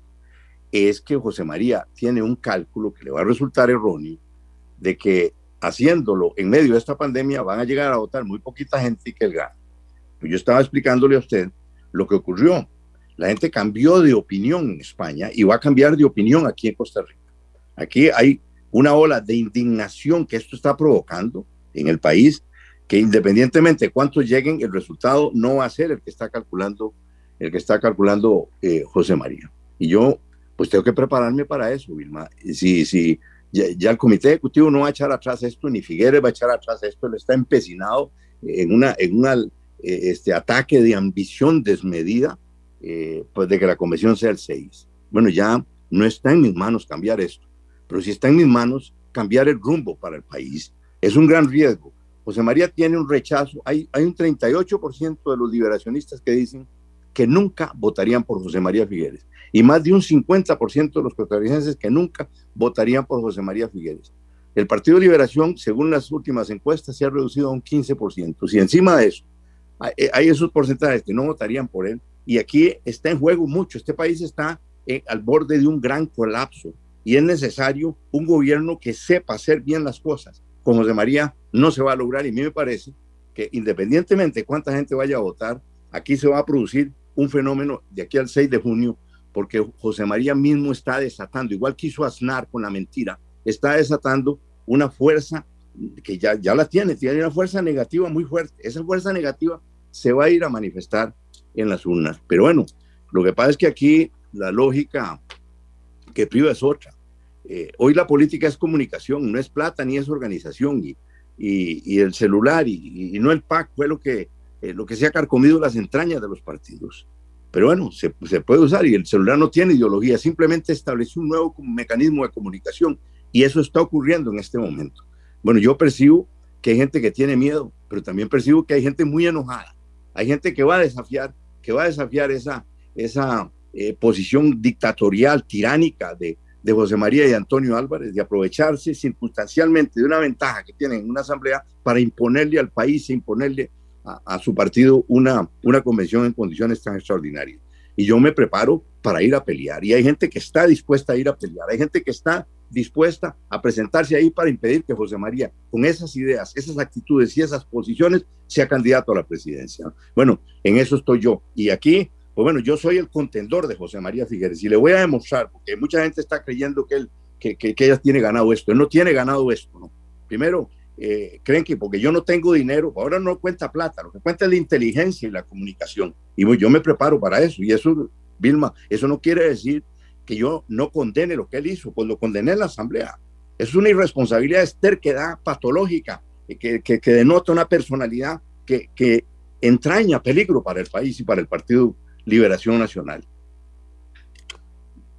es que José María tiene un cálculo que le va a resultar erróneo de que haciéndolo en medio de esta pandemia van a llegar a votar muy poquita gente y que él gane. Pues yo estaba explicándole a usted lo que ocurrió. La gente cambió de opinión en España y va a cambiar de opinión aquí en Costa Rica. Aquí hay una ola de indignación que esto está provocando en el país que independientemente de cuántos lleguen, el resultado no va a ser el que está calculando, el que está calculando eh, José María. Y yo, pues tengo que prepararme para eso, Vilma. Si, si ya, el comité ejecutivo no va a echar atrás esto, ni Figueres va a echar atrás esto, él está empecinado en una, en una este ataque de ambición desmedida, eh, pues de que la convención sea el 6. Bueno, ya no está en mis manos cambiar esto, pero si está en mis manos cambiar el rumbo para el país. Es un gran riesgo José María tiene un rechazo, hay, hay un 38% de los liberacionistas que dicen que nunca votarían por José María Figueres y más de un 50% de los costarricenses que nunca votarían por José María Figueres. El Partido de Liberación, según las últimas encuestas, se ha reducido a un 15%. Si encima de eso hay, hay esos porcentajes que no votarían por él, y aquí está en juego mucho, este país está eh, al borde de un gran colapso. Y es necesario un gobierno que sepa hacer bien las cosas con José María no se va a lograr. Y a mí me parece que independientemente de cuánta gente vaya a votar, aquí se va a producir un fenómeno de aquí al 6 de junio, porque José María mismo está desatando, igual que hizo Aznar con la mentira, está desatando una fuerza que ya, ya la tiene, tiene una fuerza negativa muy fuerte. Esa fuerza negativa se va a ir a manifestar en las urnas. Pero bueno, lo que pasa es que aquí la lógica que priva es otra. Eh, hoy la política es comunicación, no es plata ni es organización. Y, el celular y, no el PAC fue lo que, eh, lo que se ha carcomido las entrañas de los partidos. Pero bueno, se, se, puede usar y el celular no tiene ideología, simplemente estableció un nuevo mecanismo de comunicación y eso está ocurriendo en este momento. Bueno, yo percibo que hay gente que tiene miedo, pero también percibo que hay gente muy enojada. Hay gente que va a desafiar, que va a desafiar esa, esa eh, posición dictatorial, tiránica de, de José María y Antonio Álvarez de aprovecharse circunstancialmente de una ventaja que tienen en una asamblea para imponerle al país e imponerle a, su partido una, una convención en condiciones tan extraordinarias. Y yo me preparo para ir a pelear. Y hay gente que está dispuesta a ir a pelear. Hay gente que está dispuesta a presentarse ahí para impedir que José María, con esas ideas, esas actitudes y esas posiciones, sea candidato a la presidencia. Bueno, en eso estoy yo. Y aquí pues bueno, yo soy el contendor de José María Figueres y le voy a demostrar, porque mucha gente está creyendo que él, que, que, ella tiene ganado esto. Él no tiene ganado esto, ¿no? Primero, eh, creen que porque yo no tengo dinero, ahora no cuenta plata, lo que cuenta es la inteligencia y la comunicación. Y yo me preparo para eso. Y eso, Vilma, eso no quiere decir que yo no condene lo que él hizo, pues lo condené en la Asamblea. Es una irresponsabilidad, es terquedad patológica que, que, que denota una personalidad que, que entraña peligro para el país y para el Partido Liberación Nacional.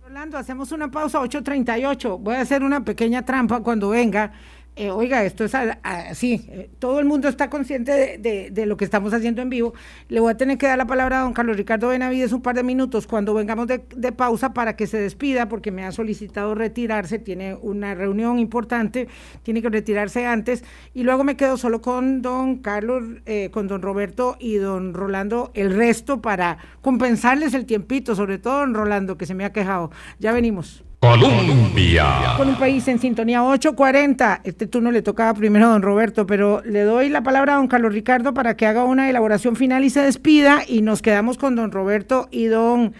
Rolando, hacemos una pausa 8.38. Voy a hacer una pequeña trampa cuando venga eh, oiga, esto es así, eh, todo el mundo está consciente de, lo que estamos haciendo en vivo. Le voy a tener que dar la palabra a don Carlos Ricardo Benavides un par de minutos cuando vengamos de, pausa para que se despida, porque me ha solicitado retirarse, tiene una reunión importante, tiene que retirarse antes, y luego me quedo solo con don Carlos, eh, con don Roberto y don Rolando, el resto para compensarles el tiempito, sobre todo don Rolando, que se me ha quejado. Ya venimos. Colombia. Con un país en sintonía 840. Este turno le tocaba primero a don Roberto, pero le doy la palabra a don Carlos Ricardo para que haga una elaboración final y se despida y nos quedamos con don Roberto y don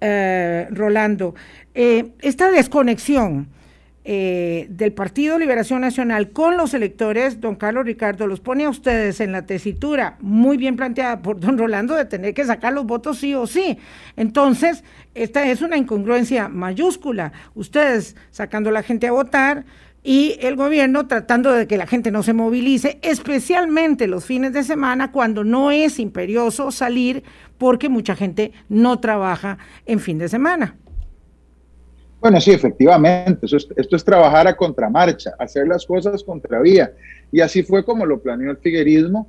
eh, Rolando. Eh, esta desconexión eh, del Partido Liberación Nacional con los electores, don Carlos Ricardo, los pone a ustedes en la tesitura muy bien planteada por don Rolando de tener que sacar los votos sí o sí. Entonces, esta es una incongruencia mayúscula. Ustedes sacando a la gente a votar y el gobierno tratando de que la gente no se movilice, especialmente los fines de semana cuando no es imperioso salir porque mucha gente no trabaja en fin de semana. Bueno, sí, efectivamente, esto es trabajar a contramarcha, hacer las cosas contravía. Y así fue como lo planeó el figuerismo.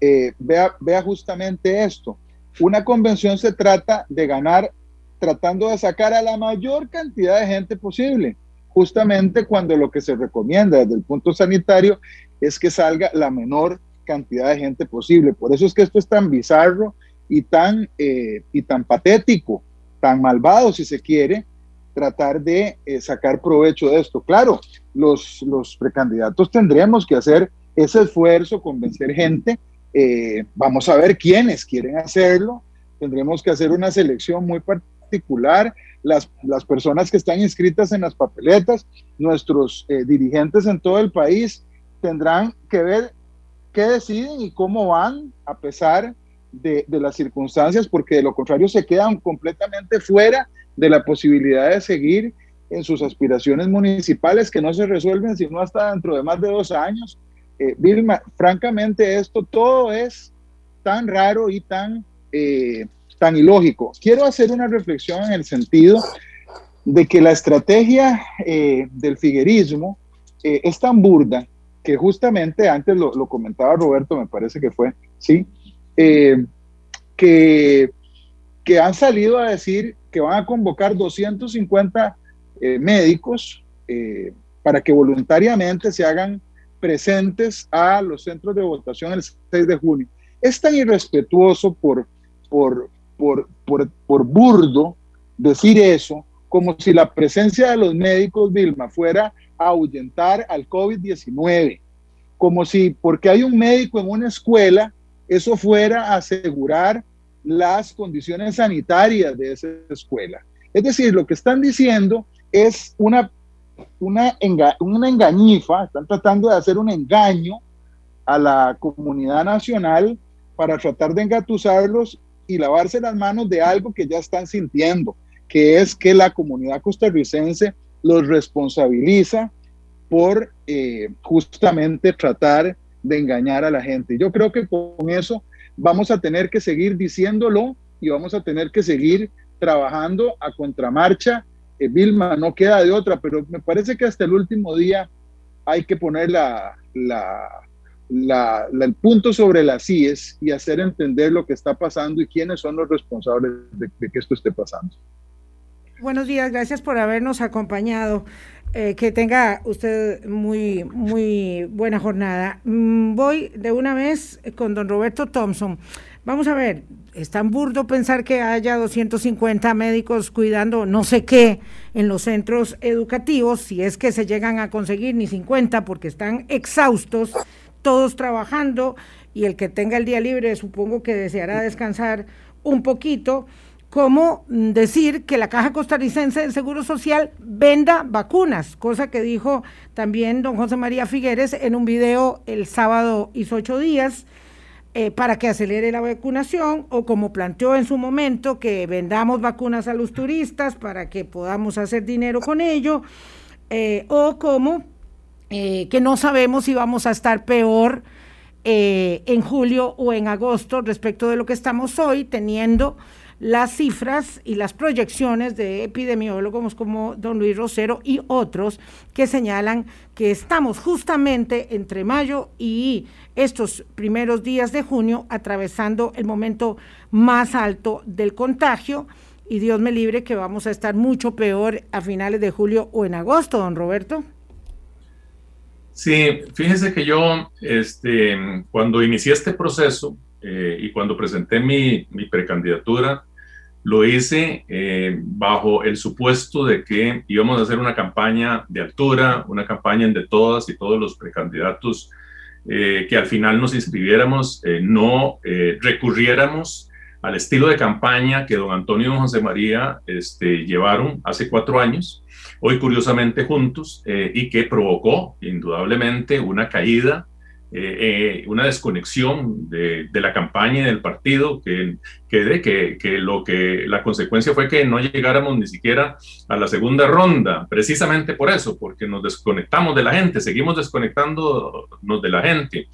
Eh, vea, vea justamente esto. Una convención se trata de ganar tratando de sacar a la mayor cantidad de gente posible, justamente cuando lo que se recomienda desde el punto sanitario es que salga la menor cantidad de gente posible. Por eso es que esto es tan bizarro y tan, eh, y tan patético, tan malvado si se quiere, tratar de eh, sacar provecho de esto. Claro, los, los precandidatos tendremos que hacer ese esfuerzo, convencer gente. Eh, vamos a ver quiénes quieren hacerlo. Tendremos que hacer una selección muy particular. Las, las personas que están inscritas en las papeletas, nuestros eh, dirigentes en todo el país, tendrán que ver qué deciden y cómo van a pesar de, de las circunstancias, porque de lo contrario se quedan completamente fuera de la posibilidad de seguir en sus aspiraciones municipales que no se resuelven sino hasta dentro de más de dos años. Eh, Vilma, francamente esto todo es tan raro y tan, eh, tan ilógico. Quiero hacer una reflexión en el sentido de que la estrategia eh, del figuerismo es tan burda que justamente antes lo, lo, comentaba Roberto, me parece que fue, ¿sí? Que, que han salido a decir que van a convocar 250 eh, médicos eh, para que voluntariamente se hagan presentes a los centros de votación el 6 de junio. Es tan irrespetuoso por, por, por, por, burdo decir eso, como si la presencia de los médicos, Vilma, fuera a ahuyentar al COVID-19, como si porque hay un médico en una escuela, eso fuera asegurar las condiciones sanitarias de esa escuela. Es decir, lo que están diciendo es una, una, una engañifa, están tratando de hacer un engaño a la comunidad nacional para tratar de engatusarlos y lavarse las manos de algo que ya están sintiendo, que es que la comunidad costarricense los responsabiliza por eh, justamente tratar de engañar a la gente. Yo creo que con eso vamos a tener que seguir diciéndolo y vamos a tener que seguir trabajando a contramarcha. Eh, Vilma, no queda de otra, pero me parece que hasta el último día hay que poner la, el punto sobre las CIES y hacer entender lo que está pasando y quiénes son los responsables de, que esto esté pasando. Buenos días, gracias por habernos acompañado. Eh, que tenga usted muy, muy buena jornada. Mm, voy de una vez con don Roberto Thompson. Vamos a ver, es tan burdo pensar que haya 250 médicos cuidando no sé qué en los centros educativos, si es que se llegan a conseguir ni 50 porque están exhaustos, todos trabajando y el que tenga el día libre supongo que deseará descansar un poquito como decir que la Caja Costarricense del Seguro Social venda vacunas, cosa que dijo también don José María Figueres en un video el sábado hizo ocho días, eh, para que acelere la vacunación, o como planteó en su momento, que vendamos vacunas a los turistas para que podamos hacer dinero con ello, eh, o como eh, que no sabemos si vamos a estar peor en julio o en agosto respecto de lo que estamos hoy, teniendo las cifras y las proyecciones de epidemiólogos como don Luis Rosero y otros que señalan que estamos justamente entre mayo y estos primeros días de junio atravesando el momento más alto del contagio y Dios me libre que vamos a estar mucho peor a finales de julio o en agosto, don Roberto. Sí, fíjese que yo, este, cuando inicié este proceso eh, y cuando presenté mi, mi precandidatura, lo hice eh, bajo el supuesto de que íbamos a hacer una campaña de altura, una campaña en de todas y todos los precandidatos, eh, que al final nos inscribiéramos, no recurriéramos al estilo de campaña que don Antonio y don José María este, llevaron hace cuatro años, hoy curiosamente juntos, y que provocó indudablemente una caída eh, eh, una desconexión de, la campaña y del partido, que, que, que, que, lo que la consecuencia fue que no llegáramos ni siquiera a la segunda ronda, precisamente por eso, porque nos desconectamos de la gente, seguimos desconectándonos de la gente.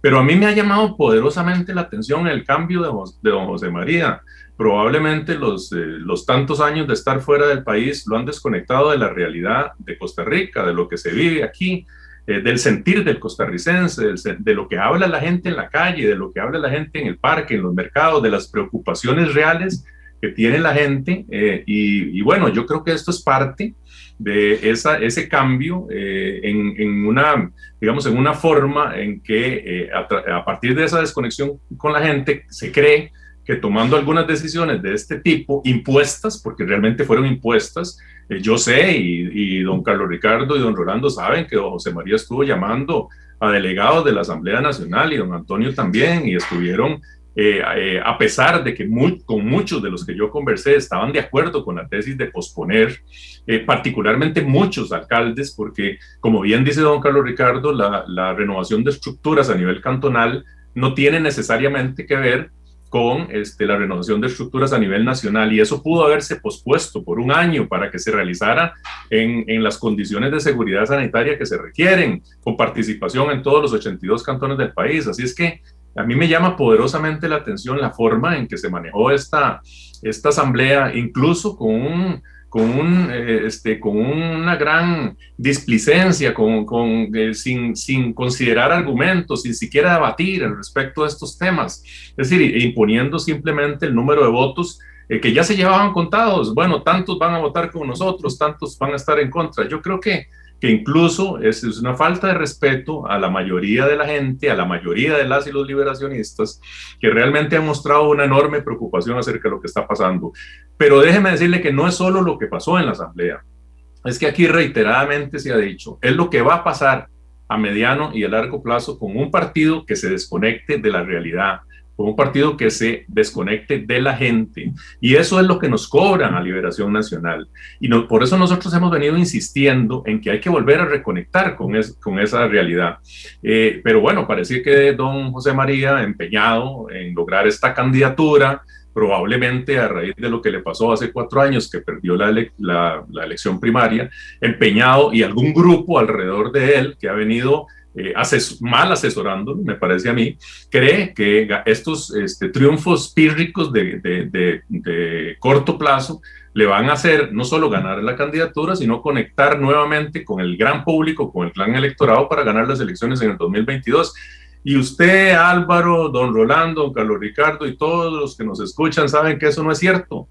Pero a mí me ha llamado poderosamente la atención el cambio de, don José María. Probablemente los, eh, los tantos años de estar fuera del país lo han desconectado de la realidad de Costa Rica, de lo que se vive aquí, eh, del sentir del costarricense, de lo que habla la gente en la calle, de lo que habla la gente en el parque, en los mercados, de las preocupaciones reales que tiene la gente. Eh, y, bueno, yo creo que esto es parte de esa, ese cambio eh, en, en, una, digamos, en una forma en que a, a, partir de esa desconexión con la gente se cree que tomando algunas decisiones de este tipo, impuestas, porque realmente fueron impuestas, eh, yo sé, y, don Carlos Ricardo y don Rolando saben que José María estuvo llamando a delegados de la Asamblea Nacional y don Antonio también, y estuvieron, eh, eh, a pesar de que con muchos de los que yo conversé estaban de acuerdo con la tesis de posponer, particularmente muchos alcaldes, porque como bien dice don Carlos Ricardo, la, la renovación de estructuras a nivel cantonal no tiene necesariamente que ver con este, la renovación de estructuras a nivel nacional y eso pudo haberse pospuesto por un año para que se realizara en, en, las condiciones de seguridad sanitaria que se requieren, con participación en todos los 82 cantones del país. Así es que a mí me llama poderosamente la atención la forma en que se manejó esta, esta asamblea, incluso con un con, un, eh, este, con una gran displicencia, con, con eh, sin, sin, considerar argumentos, sin siquiera debatir respecto a estos temas. Es decir, imponiendo simplemente el número de votos eh, que ya se llevaban contados. Bueno, tantos van a votar con nosotros, tantos van a estar en contra. Yo creo que que incluso es, una falta de respeto a la mayoría de la gente, a la mayoría de las y los liberacionistas, que realmente han mostrado una enorme preocupación acerca de lo que está pasando. Pero déjeme decirle que no es solo lo que pasó en la Asamblea, es que aquí reiteradamente se ha dicho, es lo que va a pasar a mediano y a largo plazo con un partido que se desconecte de la realidad, un partido que se desconecte de la gente. Y eso es lo que nos cobran a Liberación Nacional. Y por eso nosotros hemos venido insistiendo en que hay que volver a reconectar con, esa realidad. Eh, pero bueno, parece que don José María, empeñado en lograr esta candidatura, probablemente a raíz de lo que le pasó hace cuatro años, que perdió la, la elección primaria, empeñado y algún grupo alrededor de él que ha venido eh, mal asesorando, me parece a mí, cree que estos este, triunfos pírricos de, corto plazo le van a hacer no solo ganar la candidatura, sino conectar nuevamente con el gran público, con el clan electorado para ganar las elecciones en el 2022. Y usted, Álvaro, don Rolando, don Carlos Ricardo y todos los que nos escuchan saben que eso no es cierto.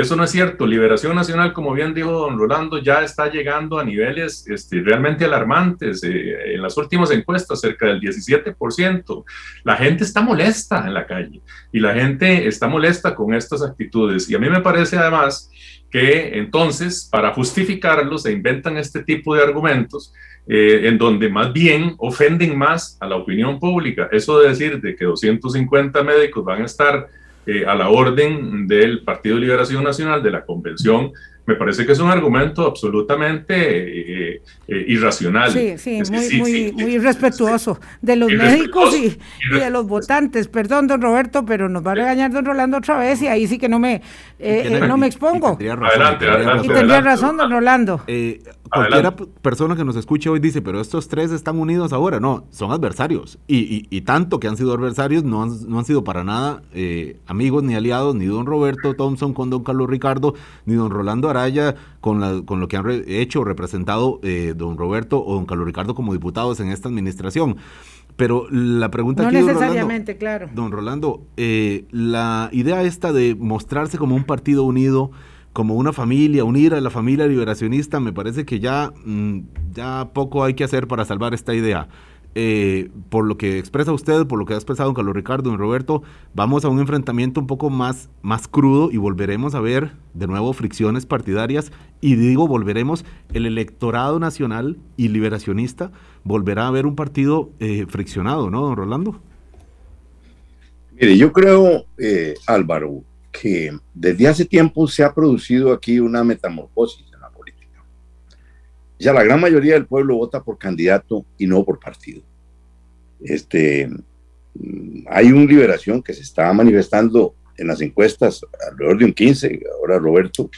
Eso no es cierto. Liberación Nacional, como bien dijo don Rolando, ya está llegando a niveles este, realmente alarmantes. Eh, en las últimas encuestas, cerca del 17%. La gente está molesta en la calle y la gente está molesta con estas actitudes. Y a mí me parece además que entonces, para justificarlo, se inventan este tipo de argumentos eh, en donde más bien ofenden más a la opinión pública. Eso de decir de que 250 médicos van a estar eh, a la orden del Partido de Liberación Nacional, de la Convención, me parece que es un argumento absolutamente eh, eh, irracional. Sí, sí, muy, muy, muy irrespetuoso de los médicos y, de los votantes. Perdón, don Roberto, pero nos va a regañar don Rolando otra vez y ahí sí que no me, no me expongo. adelante, adelante, y tendría razón, don Rolando. Cualquiera persona que nos escuche hoy dice, pero estos tres están unidos ahora. No, son adversarios. Y, tanto que han sido adversarios, no han, no han sido para nada eh, amigos ni aliados, ni don Roberto Thompson con don Carlos Ricardo, ni don Rolando Araya con, la, con lo que han hecho o representado eh, don Roberto o don Carlos Ricardo como diputados en esta administración. Pero la pregunta no necesariamente, claro. Don Rolando, eh, la idea esta de mostrarse como un partido unido, como una familia, unir a la familia liberacionista, me parece que ya, mm, ya poco hay que hacer para salvar esta idea. Eh, por lo que expresa usted, por lo que ha expresado don Carlos Ricardo, y Roberto, vamos a un enfrentamiento un poco más, más crudo y volveremos a ver de nuevo fricciones partidarias. Y digo, volveremos, el electorado nacional y liberacionista volverá a ver un partido eh, friccionado, ¿no, don Rolando? Mire, yo creo, eh, Álvaro, que desde hace tiempo se ha producido aquí una metamorfosis en la política. Ya la gran mayoría del pueblo vota por candidato y no por partido. Este, mm, hay una liberación que se está manifestando en las encuestas alrededor de un 15, ahora Roberto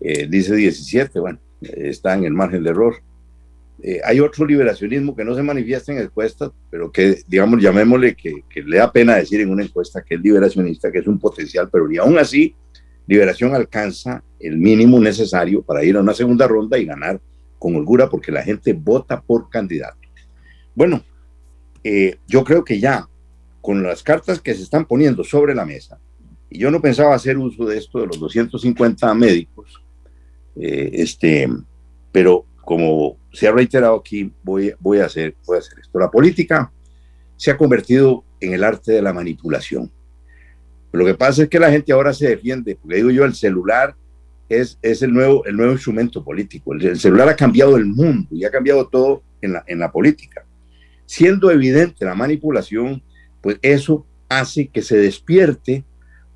eh, dice 17, bueno, está en el margen de error. Eh, hay otro liberacionismo que no se manifiesta en encuestas, pero que, digamos, llamémosle que, le da pena decir en una encuesta que es liberacionista, que es un potencial, pero ni aún así, liberación alcanza el mínimo necesario para ir a una segunda ronda y ganar con holgura, porque la gente vota por candidato. Bueno, eh, yo creo que ya con las cartas que se están poniendo sobre la mesa, y yo no pensaba hacer uso de esto de los 250 médicos, eh, este, pero como se ha reiterado aquí, voy, a hacer, esto. La política se ha convertido en el arte de la manipulación. Lo que pasa es que la gente ahora se defiende, porque digo yo, el celular es, es el, nuevo, el nuevo instrumento político. El, celular ha cambiado el mundo y ha cambiado todo en la, en la política. Siendo evidente la manipulación, pues eso hace que se despierte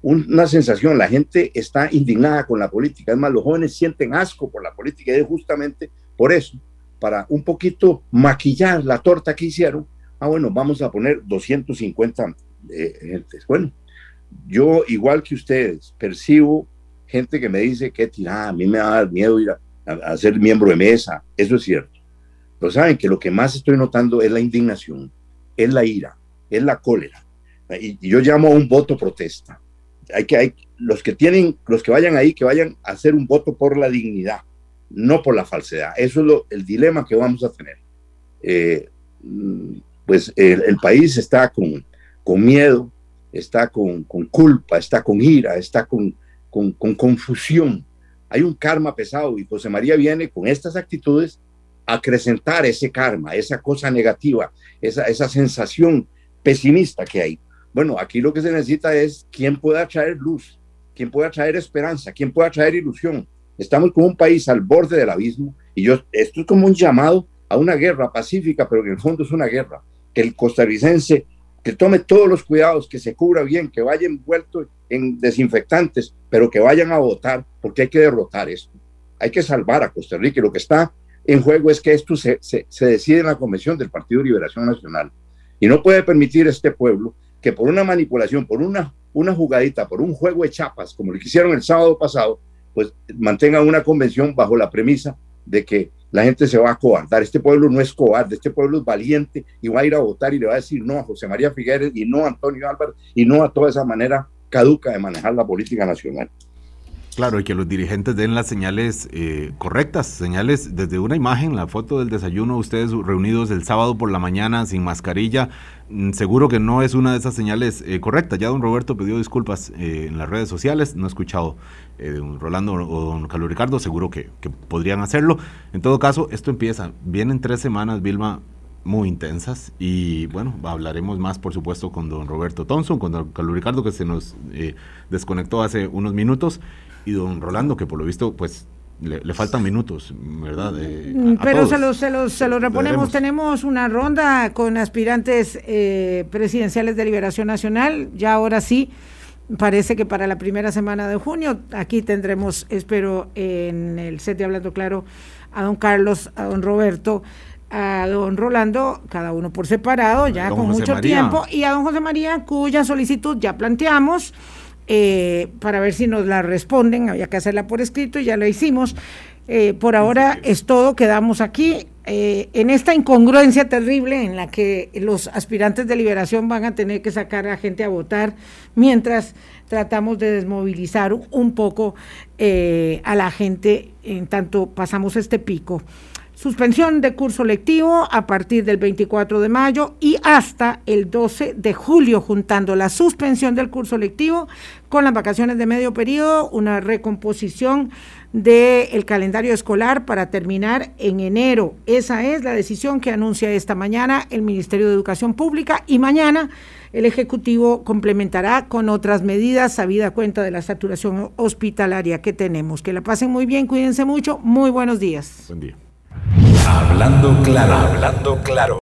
una sensación, la gente está indignada con la política, es más, los jóvenes sienten asco por la política y es justamente por eso, para un poquito maquillar la torta que hicieron, ah, bueno, vamos a poner 250 eh, gentes. Bueno, yo, igual que ustedes, percibo gente que me dice que tirada, a mí me da a miedo ir a, ser miembro de mesa, eso es cierto. Pero saben que lo que más estoy notando es la indignación, es la ira, es la cólera. Y, y yo llamo a un voto protesta. Hay que, hay, los que tienen, los que vayan ahí, que vayan a hacer un voto por la dignidad, no por la falsedad. Eso es lo, el dilema que vamos a tener. Eh, pues el, país está con, con miedo, está con, con, culpa, está con ira, está con, con, confusión. Hay un karma pesado y José María viene con estas actitudes a acrecentar ese karma, esa cosa negativa, esa, esa sensación pesimista que hay. Bueno, aquí lo que se necesita es quién pueda traer luz, quién pueda traer esperanza, quién pueda traer ilusión, Estamos como un país al borde del abismo y yo, esto es como un llamado a una guerra pacífica, pero en el fondo es una guerra. Que el costarricense que tome todos los cuidados, que se cubra bien, que vaya envuelto en desinfectantes, pero que vayan a votar, porque hay que derrotar esto. Hay que salvar a Costa Rica y lo que está en juego es que esto se, se, se decide en la Convención del Partido de Liberación Nacional. Y no puede permitir este pueblo que por una manipulación, por una, una jugadita, por un juego de chapas, como lo que hicieron el sábado pasado, pues mantengan una convención bajo la premisa de que la gente se va a cobardar. Este pueblo no es cobarde, este pueblo es valiente y va a ir a votar y le va a decir no a José María Figueres y no a Antonio Álvarez y no a toda esa manera caduca de manejar la política nacional. Claro, y que los dirigentes den las señales eh, correctas, señales desde una imagen, la foto del desayuno, ustedes reunidos el sábado por la mañana sin mascarilla, mm, seguro que no es una de esas señales eh, correctas. Ya don Roberto pidió disculpas eh, en las redes sociales, no he escuchado de don Rolando o don Carlos Ricardo, seguro que, podrían hacerlo. En todo caso, esto empieza, vienen tres semanas, Vilma, muy intensas y bueno, hablaremos más por supuesto con don Roberto Thompson, con don Carlos Ricardo que se nos desconectó hace unos minutos y don Rolando, que por lo visto, pues le, faltan minutos, ¿verdad? Mm, pero se los, se los, se los reponemos. Tenemos una ronda con aspirantes eh, presidenciales de Liberación Nacional. Ya ahora sí, parece que para la primera semana de junio, aquí tendremos, espero, en el set de Hablando Claro, a don Carlos, a don Roberto a don Rolando, cada uno por separado, ya con mucho tiempo, y a don José María, cuya solicitud ya planteamos eh, para ver si nos la responden, había que hacerla por escrito y ya lo hicimos. Eh, por ahora es todo, quedamos aquí. Eh, en esta incongruencia terrible en la que los aspirantes de liberación van a tener que sacar a gente a votar mientras tratamos de desmovilizar un poco eh, a la gente en tanto pasamos este pico. Suspensión de curso lectivo a partir del 24 de mayo y hasta el 12 de julio, juntando la suspensión del curso lectivo con las vacaciones de medio periodo, una recomposición del calendario escolar para terminar en enero. Esa es la decisión que anuncia esta mañana el Ministerio de Educación Pública y mañana el Ejecutivo complementará con otras medidas, sabida cuenta de la saturación hospitalaria que tenemos. Que la pasen muy bien, cuídense mucho, muy buenos días. Buen día. Hablando claro, hablando claro.